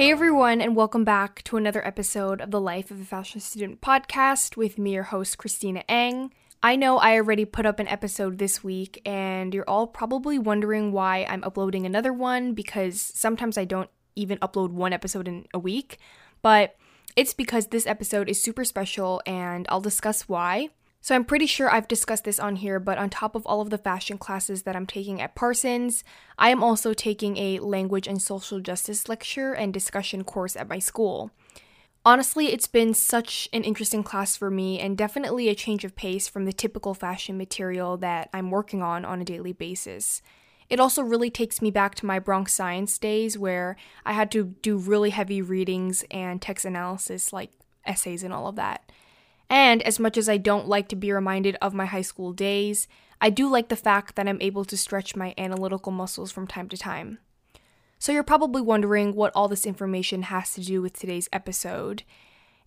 Hey everyone, and welcome back to another episode of the Life of a Fashion Student podcast with me, your host, Christina Eng. I know I already put up an episode this week, and you're all probably wondering why I'm uploading another one because sometimes I don't even upload one episode in a week, but it's because this episode is super special and I'll discuss why. So I'm pretty sure I've discussed this on here, but on top of all of the fashion classes that I'm taking at Parsons, I am also taking a language and social justice lecture and discussion course at my school. Honestly, it's been such an interesting class for me and definitely a change of pace from the typical fashion material that I'm working on on a daily basis. It also really takes me back to my Bronx science days where I had to do really heavy readings and text analysis like essays and all of that. And as much as I don't like to be reminded of my high school days, I do like the fact that I'm able to stretch my analytical muscles from time to time. So you're probably wondering what all this information has to do with today's episode.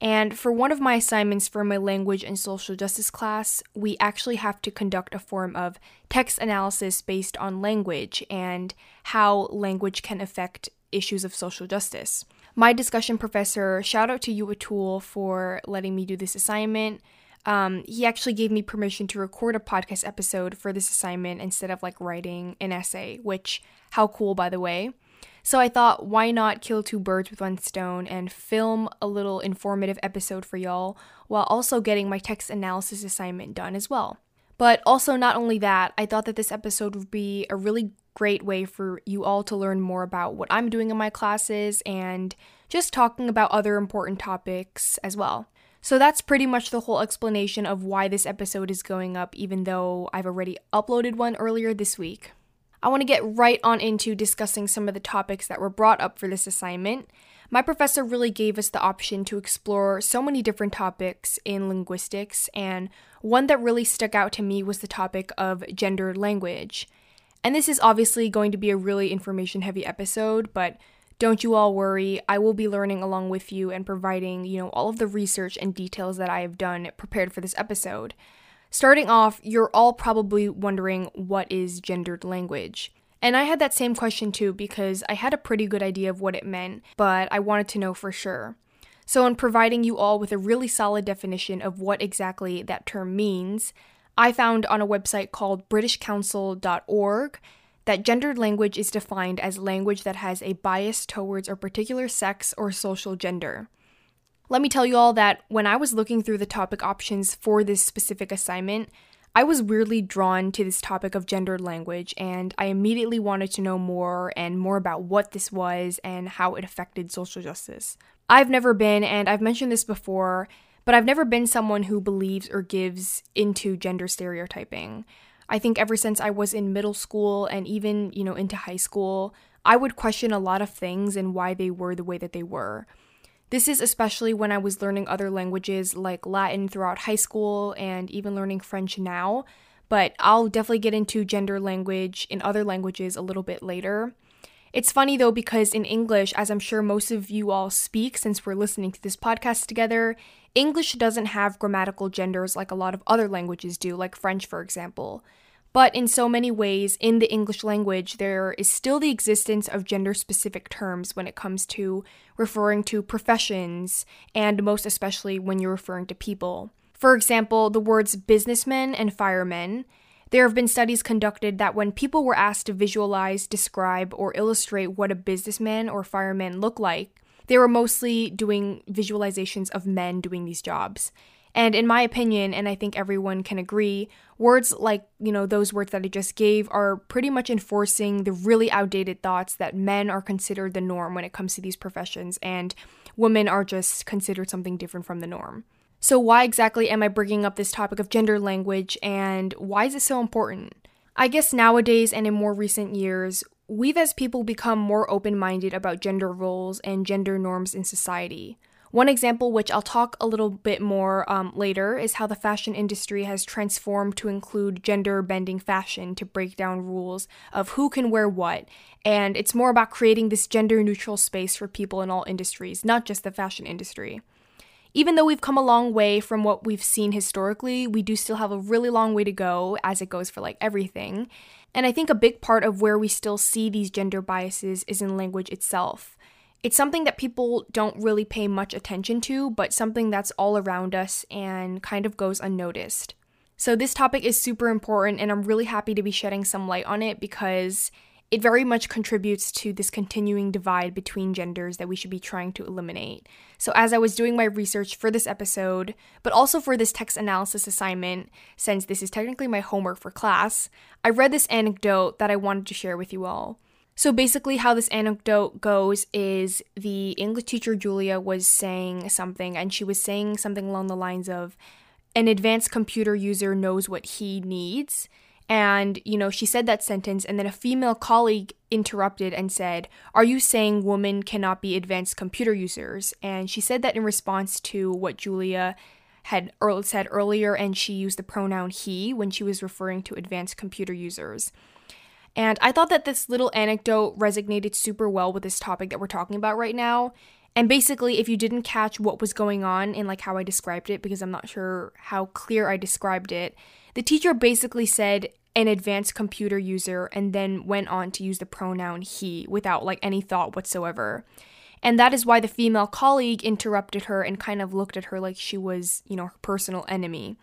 And for one of my assignments for my language and social justice class, we actually have to conduct a form of text analysis based on language and how language can affect issues of social justice my discussion professor, shout out to you, Atul, for letting me do this assignment. Um, he actually gave me permission to record a podcast episode for this assignment instead of like writing an essay, which, how cool, by the way. So I thought, why not kill two birds with one stone and film a little informative episode for y'all while also getting my text analysis assignment done as well. But also, not only that, I thought that this episode would be a really great way for you all to learn more about what I'm doing in my classes and just talking about other important topics as well. So that's pretty much the whole explanation of why this episode is going up, even though I've already uploaded one earlier this week. I want to get right on into discussing some of the topics that were brought up for this assignment. My professor really gave us the option to explore so many different topics in linguistics, and one that really stuck out to me was the topic of gendered language. And this is obviously going to be a really information heavy episode, but don't you all worry, I will be learning along with you and providing, you know, all of the research and details that I have done prepared for this episode. Starting off, you're all probably wondering what is gendered language. And I had that same question too because I had a pretty good idea of what it meant, but I wanted to know for sure. So, in providing you all with a really solid definition of what exactly that term means, I found on a website called BritishCouncil.org that gendered language is defined as language that has a bias towards a particular sex or social gender. Let me tell you all that when I was looking through the topic options for this specific assignment, I was weirdly drawn to this topic of gendered language, and I immediately wanted to know more and more about what this was and how it affected social justice. I've never been, and I've mentioned this before, but I've never been someone who believes or gives into gender stereotyping. I think ever since I was in middle school and even, you know, into high school, I would question a lot of things and why they were the way that they were. This is especially when I was learning other languages like Latin throughout high school and even learning French now, but I'll definitely get into gender language in other languages a little bit later. It's funny though, because in English, as I'm sure most of you all speak since we're listening to this podcast together, English doesn't have grammatical genders like a lot of other languages do, like French, for example. But in so many ways, in the English language, there is still the existence of gender specific terms when it comes to referring to professions, and most especially when you're referring to people. For example, the words businessmen and firemen there have been studies conducted that when people were asked to visualize, describe, or illustrate what a businessman or fireman look like, they were mostly doing visualizations of men doing these jobs. And in my opinion, and I think everyone can agree, words like, you know, those words that I just gave are pretty much enforcing the really outdated thoughts that men are considered the norm when it comes to these professions and women are just considered something different from the norm. So, why exactly am I bringing up this topic of gender language and why is it so important? I guess nowadays and in more recent years, we've as people become more open minded about gender roles and gender norms in society. One example, which I'll talk a little bit more um, later, is how the fashion industry has transformed to include gender bending fashion to break down rules of who can wear what. And it's more about creating this gender neutral space for people in all industries, not just the fashion industry even though we've come a long way from what we've seen historically, we do still have a really long way to go, as it goes for like everything. And I think a big part of where we still see these gender biases is in language itself. It's something that people don't really pay much attention to, but something that's all around us and kind of goes unnoticed. So, this topic is super important, and I'm really happy to be shedding some light on it because it very much contributes to this continuing divide between genders that we should be trying to eliminate. So, as I was doing my research for this episode, but also for this text analysis assignment, since this is technically my homework for class, I read this anecdote that I wanted to share with you all. So, basically, how this anecdote goes is the English teacher Julia was saying something, and she was saying something along the lines of, An advanced computer user knows what he needs and, you know, she said that sentence, and then a female colleague interrupted and said, Are you saying women cannot be advanced computer users? And she said that in response to what Julia had said earlier, and she used the pronoun he when she was referring to advanced computer users. And I thought that this little anecdote resonated super well with this topic that we're talking about right now. And basically, if you didn't catch what was going on in like how I described it, because I'm not sure how clear I described it, the teacher basically said an advanced computer user and then went on to use the pronoun he without like any thought whatsoever. And that is why the female colleague interrupted her and kind of looked at her like she was, you know, her personal enemy.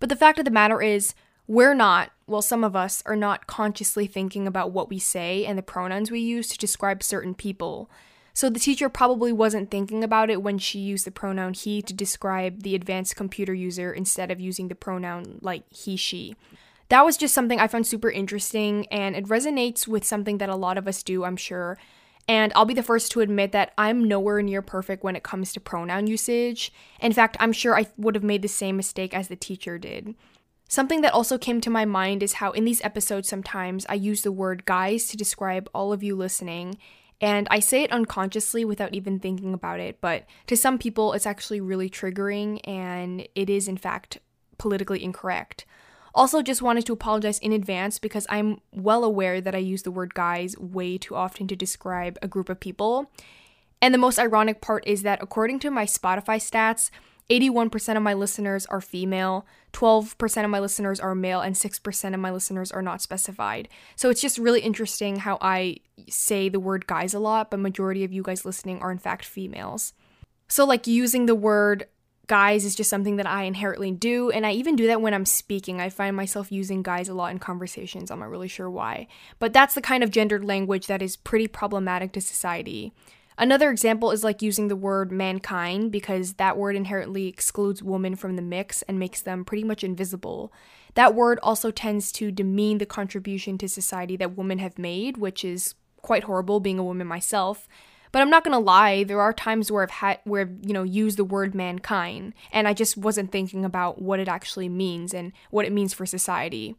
But the fact of the matter is, we're not, well, some of us are not consciously thinking about what we say and the pronouns we use to describe certain people. So the teacher probably wasn't thinking about it when she used the pronoun he to describe the advanced computer user instead of using the pronoun like he, she that was just something I found super interesting and it resonates with something that a lot of us do, I'm sure. And I'll be the first to admit that I'm nowhere near perfect when it comes to pronoun usage. In fact, I'm sure I would have made the same mistake as the teacher did. Something that also came to my mind is how in these episodes sometimes I use the word guys to describe all of you listening, and I say it unconsciously without even thinking about it, but to some people it's actually really triggering and it is in fact politically incorrect. Also, just wanted to apologize in advance because I'm well aware that I use the word guys way too often to describe a group of people. And the most ironic part is that according to my Spotify stats, 81% of my listeners are female, 12% of my listeners are male, and 6% of my listeners are not specified. So it's just really interesting how I say the word guys a lot, but majority of you guys listening are in fact females. So like using the word guys is just something that I inherently do, and I even do that when I'm speaking. I find myself using guys a lot in conversations. I'm not really sure why. But that's the kind of gendered language that is pretty problematic to society. Another example is like using the word mankind because that word inherently excludes women from the mix and makes them pretty much invisible. That word also tends to demean the contribution to society that women have made, which is quite horrible being a woman myself. But I'm not gonna lie, there are times where I've had where you know used the word mankind, and I just wasn't thinking about what it actually means and what it means for society.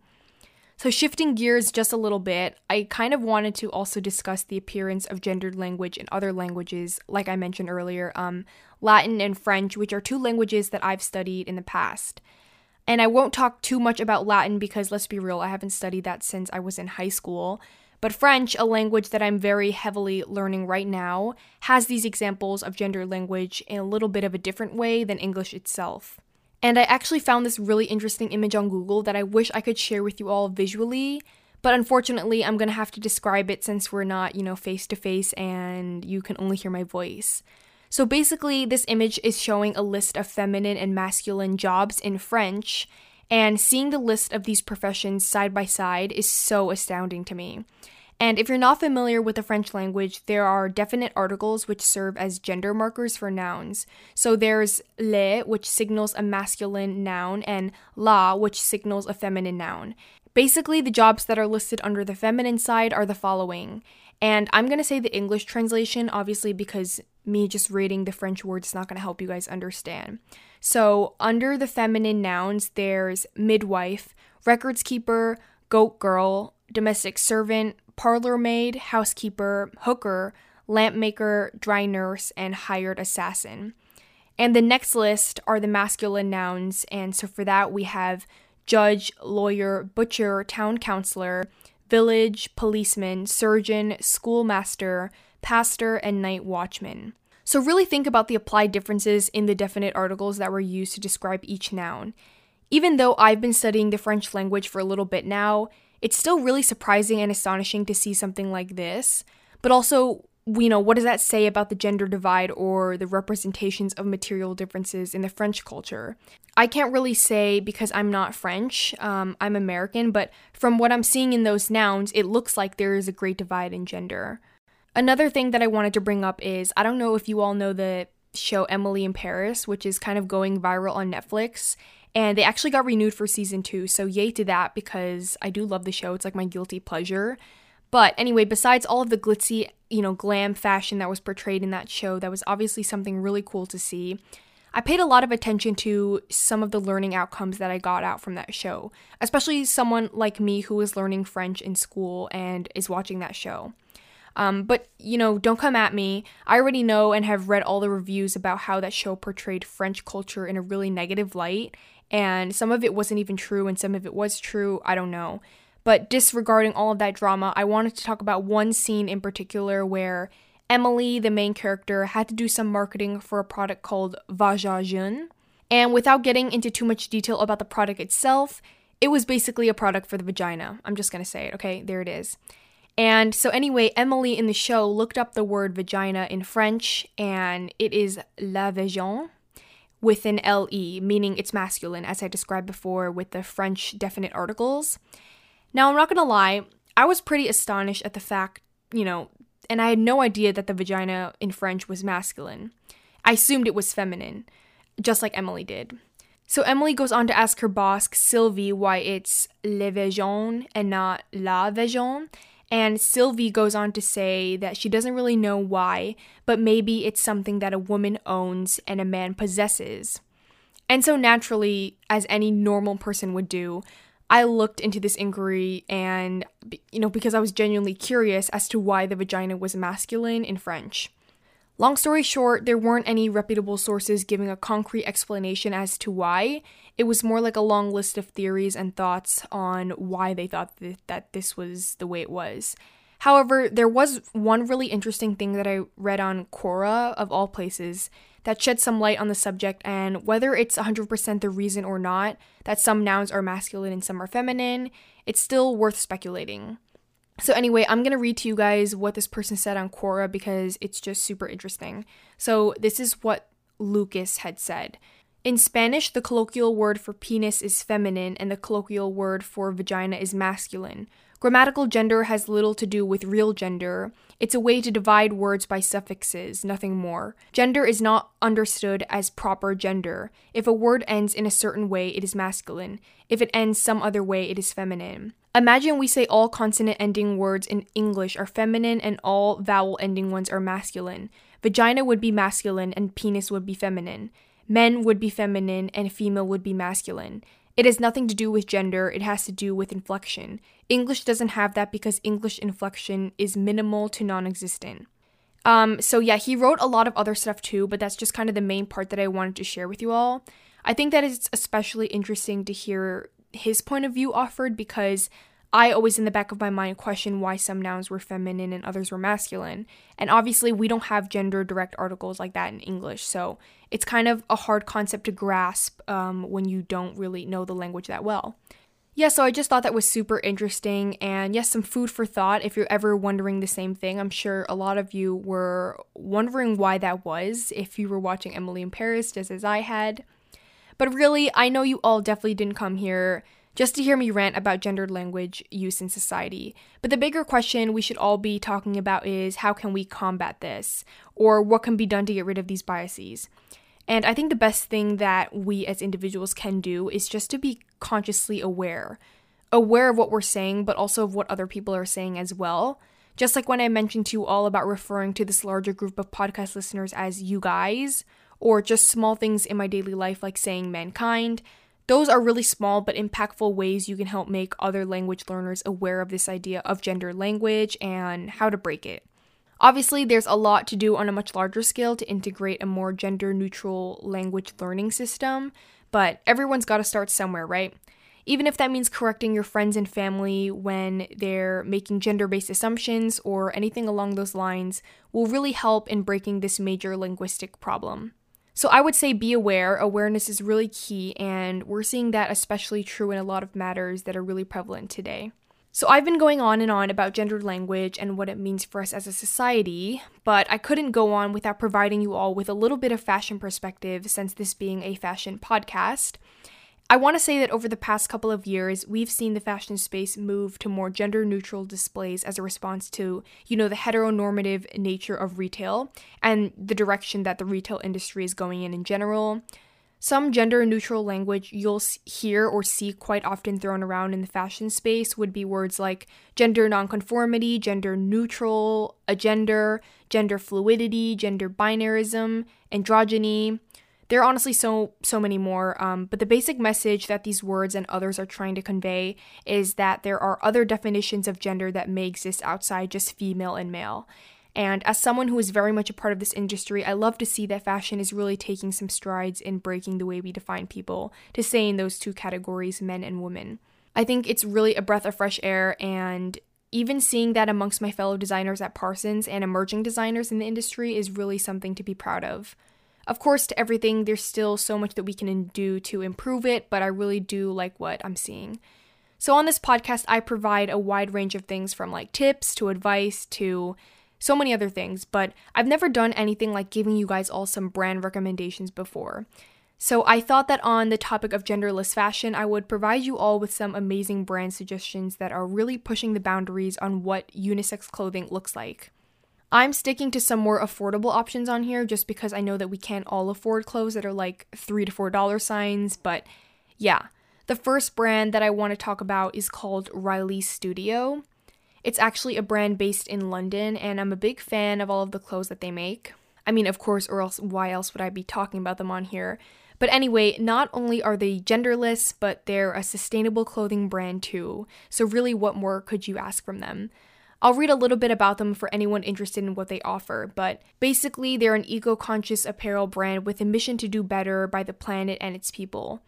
So, shifting gears just a little bit, I kind of wanted to also discuss the appearance of gendered language in other languages, like I mentioned earlier, um, Latin and French, which are two languages that I've studied in the past. And I won't talk too much about Latin because, let's be real, I haven't studied that since I was in high school. But French, a language that I'm very heavily learning right now, has these examples of gender language in a little bit of a different way than English itself. And I actually found this really interesting image on Google that I wish I could share with you all visually, but unfortunately, I'm gonna have to describe it since we're not, you know, face to face and you can only hear my voice. So basically, this image is showing a list of feminine and masculine jobs in French, and seeing the list of these professions side by side is so astounding to me. And if you're not familiar with the French language, there are definite articles which serve as gender markers for nouns. So there's le, which signals a masculine noun, and la, which signals a feminine noun. Basically, the jobs that are listed under the feminine side are the following. And I'm going to say the English translation, obviously, because me just reading the French words is not going to help you guys understand. So, under the feminine nouns, there's midwife, records keeper, goat girl, domestic servant, parlor maid, housekeeper, hooker, lamp maker, dry nurse, and hired assassin. And the next list are the masculine nouns, and so for that we have judge, lawyer, butcher, town councilor, village, policeman, surgeon, schoolmaster, pastor, and night watchman. So, really think about the applied differences in the definite articles that were used to describe each noun. Even though I've been studying the French language for a little bit now, it's still really surprising and astonishing to see something like this. But also, you know, what does that say about the gender divide or the representations of material differences in the French culture? I can't really say because I'm not French, um, I'm American, but from what I'm seeing in those nouns, it looks like there is a great divide in gender. Another thing that I wanted to bring up is I don't know if you all know the show Emily in Paris, which is kind of going viral on Netflix. And they actually got renewed for season two. So, yay to that because I do love the show. It's like my guilty pleasure. But anyway, besides all of the glitzy, you know, glam fashion that was portrayed in that show, that was obviously something really cool to see. I paid a lot of attention to some of the learning outcomes that I got out from that show, especially someone like me who is learning French in school and is watching that show. Um, but, you know, don't come at me. I already know and have read all the reviews about how that show portrayed French culture in a really negative light, and some of it wasn't even true, and some of it was true. I don't know. But disregarding all of that drama, I wanted to talk about one scene in particular where Emily, the main character, had to do some marketing for a product called Vagin. And without getting into too much detail about the product itself, it was basically a product for the vagina. I'm just gonna say it, okay? There it is. And so, anyway, Emily in the show looked up the word vagina in French, and it is la vagin with an LE, meaning it's masculine, as I described before with the French definite articles. Now, I'm not gonna lie, I was pretty astonished at the fact, you know, and I had no idea that the vagina in French was masculine. I assumed it was feminine, just like Emily did. So Emily goes on to ask her boss, Sylvie, why it's le vagin and not la vagin. And Sylvie goes on to say that she doesn't really know why, but maybe it's something that a woman owns and a man possesses. And so naturally, as any normal person would do, I looked into this inquiry and, you know, because I was genuinely curious as to why the vagina was masculine in French. Long story short, there weren't any reputable sources giving a concrete explanation as to why. It was more like a long list of theories and thoughts on why they thought th- that this was the way it was. However, there was one really interesting thing that I read on Quora, of all places, that shed some light on the subject and whether it's 100% the reason or not that some nouns are masculine and some are feminine, it's still worth speculating. So, anyway, I'm gonna read to you guys what this person said on Quora because it's just super interesting. So, this is what Lucas had said. In Spanish, the colloquial word for penis is feminine and the colloquial word for vagina is masculine. Grammatical gender has little to do with real gender. It's a way to divide words by suffixes, nothing more. Gender is not understood as proper gender. If a word ends in a certain way, it is masculine. If it ends some other way, it is feminine. Imagine we say all consonant ending words in English are feminine and all vowel ending ones are masculine. Vagina would be masculine and penis would be feminine. Men would be feminine and female would be masculine. It has nothing to do with gender, it has to do with inflection. English doesn't have that because English inflection is minimal to non existent. Um, so yeah, he wrote a lot of other stuff too, but that's just kind of the main part that I wanted to share with you all. I think that it's especially interesting to hear his point of view offered because I always in the back of my mind question why some nouns were feminine and others were masculine. And obviously, we don't have gender direct articles like that in English, so it's kind of a hard concept to grasp um, when you don't really know the language that well. Yeah, so I just thought that was super interesting, and yes, some food for thought if you're ever wondering the same thing. I'm sure a lot of you were wondering why that was if you were watching Emily in Paris, just as I had. But really, I know you all definitely didn't come here just to hear me rant about gendered language use in society. But the bigger question we should all be talking about is how can we combat this? Or what can be done to get rid of these biases? And I think the best thing that we as individuals can do is just to be consciously aware. Aware of what we're saying, but also of what other people are saying as well. Just like when I mentioned to you all about referring to this larger group of podcast listeners as you guys, or just small things in my daily life like saying mankind, those are really small but impactful ways you can help make other language learners aware of this idea of gender language and how to break it. Obviously, there's a lot to do on a much larger scale to integrate a more gender neutral language learning system, but everyone's got to start somewhere, right? Even if that means correcting your friends and family when they're making gender based assumptions or anything along those lines, will really help in breaking this major linguistic problem. So I would say be aware. Awareness is really key, and we're seeing that especially true in a lot of matters that are really prevalent today. So, I've been going on and on about gendered language and what it means for us as a society, but I couldn't go on without providing you all with a little bit of fashion perspective since this being a fashion podcast. I want to say that over the past couple of years, we've seen the fashion space move to more gender neutral displays as a response to, you know, the heteronormative nature of retail and the direction that the retail industry is going in in general. Some gender neutral language you'll hear or see quite often thrown around in the fashion space would be words like gender nonconformity, gender neutral, agender, gender fluidity, gender binarism, androgyny. There are honestly so so many more, um, but the basic message that these words and others are trying to convey is that there are other definitions of gender that may exist outside just female and male, and as someone who is very much a part of this industry, I love to see that fashion is really taking some strides in breaking the way we define people to say in those two categories, men and women. I think it's really a breath of fresh air, and even seeing that amongst my fellow designers at Parsons and emerging designers in the industry is really something to be proud of. Of course, to everything, there's still so much that we can do to improve it, but I really do like what I'm seeing. So, on this podcast, I provide a wide range of things from like tips to advice to so many other things, but I've never done anything like giving you guys all some brand recommendations before. So I thought that on the topic of genderless fashion, I would provide you all with some amazing brand suggestions that are really pushing the boundaries on what unisex clothing looks like. I'm sticking to some more affordable options on here just because I know that we can't all afford clothes that are like 3 to 4 dollar signs, but yeah. The first brand that I want to talk about is called Riley Studio. It's actually a brand based in London, and I'm a big fan of all of the clothes that they make. I mean, of course, or else why else would I be talking about them on here? But anyway, not only are they genderless, but they're a sustainable clothing brand too. So, really, what more could you ask from them? I'll read a little bit about them for anyone interested in what they offer, but basically, they're an eco conscious apparel brand with a mission to do better by the planet and its people.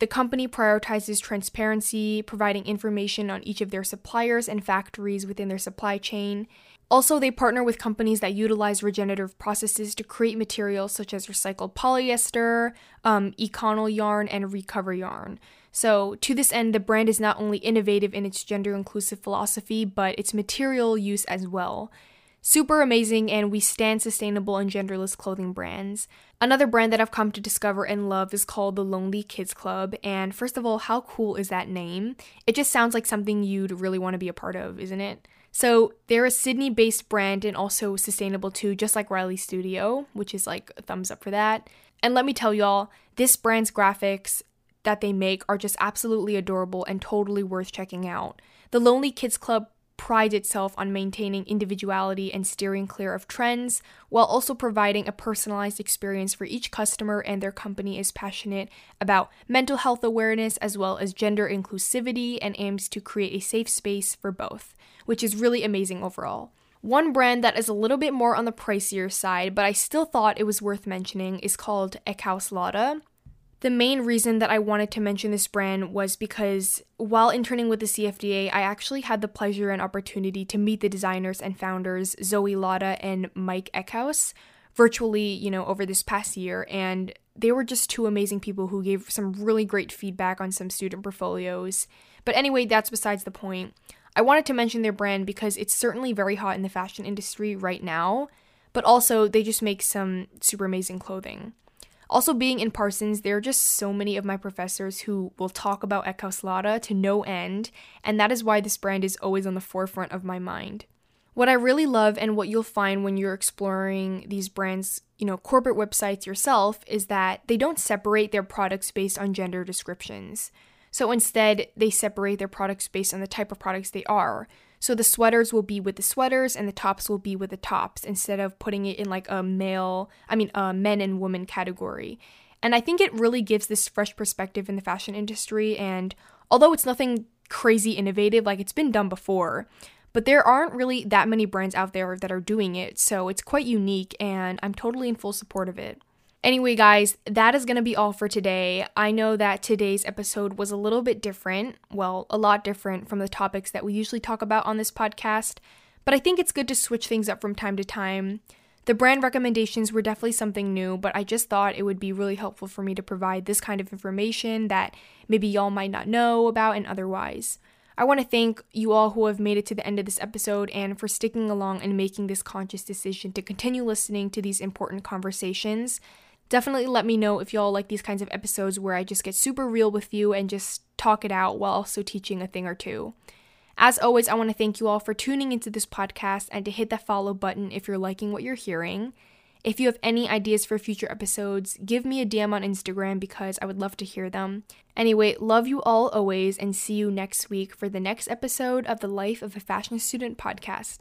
The company prioritizes transparency, providing information on each of their suppliers and factories within their supply chain. Also, they partner with companies that utilize regenerative processes to create materials such as recycled polyester, um, ECONYL yarn, and recover yarn. So, to this end, the brand is not only innovative in its gender inclusive philosophy, but its material use as well. Super amazing, and we stand sustainable and genderless clothing brands. Another brand that I've come to discover and love is called the Lonely Kids Club. And first of all, how cool is that name? It just sounds like something you'd really want to be a part of, isn't it? So they're a Sydney based brand and also sustainable too, just like Riley Studio, which is like a thumbs up for that. And let me tell y'all, this brand's graphics that they make are just absolutely adorable and totally worth checking out. The Lonely Kids Club prides itself on maintaining individuality and steering clear of trends, while also providing a personalized experience for each customer, and their company is passionate about mental health awareness as well as gender inclusivity and aims to create a safe space for both, which is really amazing overall. One brand that is a little bit more on the pricier side, but I still thought it was worth mentioning, is called Eckhaus Latta. The main reason that I wanted to mention this brand was because while interning with the CFDA, I actually had the pleasure and opportunity to meet the designers and founders, Zoe Latta and Mike Eckhaus, virtually, you know, over this past year. And they were just two amazing people who gave some really great feedback on some student portfolios. But anyway, that's besides the point. I wanted to mention their brand because it's certainly very hot in the fashion industry right now, but also they just make some super amazing clothing. Also, being in Parsons, there are just so many of my professors who will talk about Eckhaus Latta to no end, and that is why this brand is always on the forefront of my mind. What I really love and what you'll find when you're exploring these brands, you know, corporate websites yourself is that they don't separate their products based on gender descriptions. So instead, they separate their products based on the type of products they are. So the sweaters will be with the sweaters and the tops will be with the tops instead of putting it in like a male, I mean, a men and women category. And I think it really gives this fresh perspective in the fashion industry. And although it's nothing crazy innovative, like it's been done before, but there aren't really that many brands out there that are doing it. So it's quite unique and I'm totally in full support of it. Anyway, guys, that is going to be all for today. I know that today's episode was a little bit different, well, a lot different from the topics that we usually talk about on this podcast, but I think it's good to switch things up from time to time. The brand recommendations were definitely something new, but I just thought it would be really helpful for me to provide this kind of information that maybe y'all might not know about and otherwise. I want to thank you all who have made it to the end of this episode and for sticking along and making this conscious decision to continue listening to these important conversations. Definitely let me know if y'all like these kinds of episodes where I just get super real with you and just talk it out while also teaching a thing or two. As always, I want to thank you all for tuning into this podcast and to hit that follow button if you're liking what you're hearing. If you have any ideas for future episodes, give me a DM on Instagram because I would love to hear them. Anyway, love you all always and see you next week for the next episode of the Life of a Fashion Student podcast.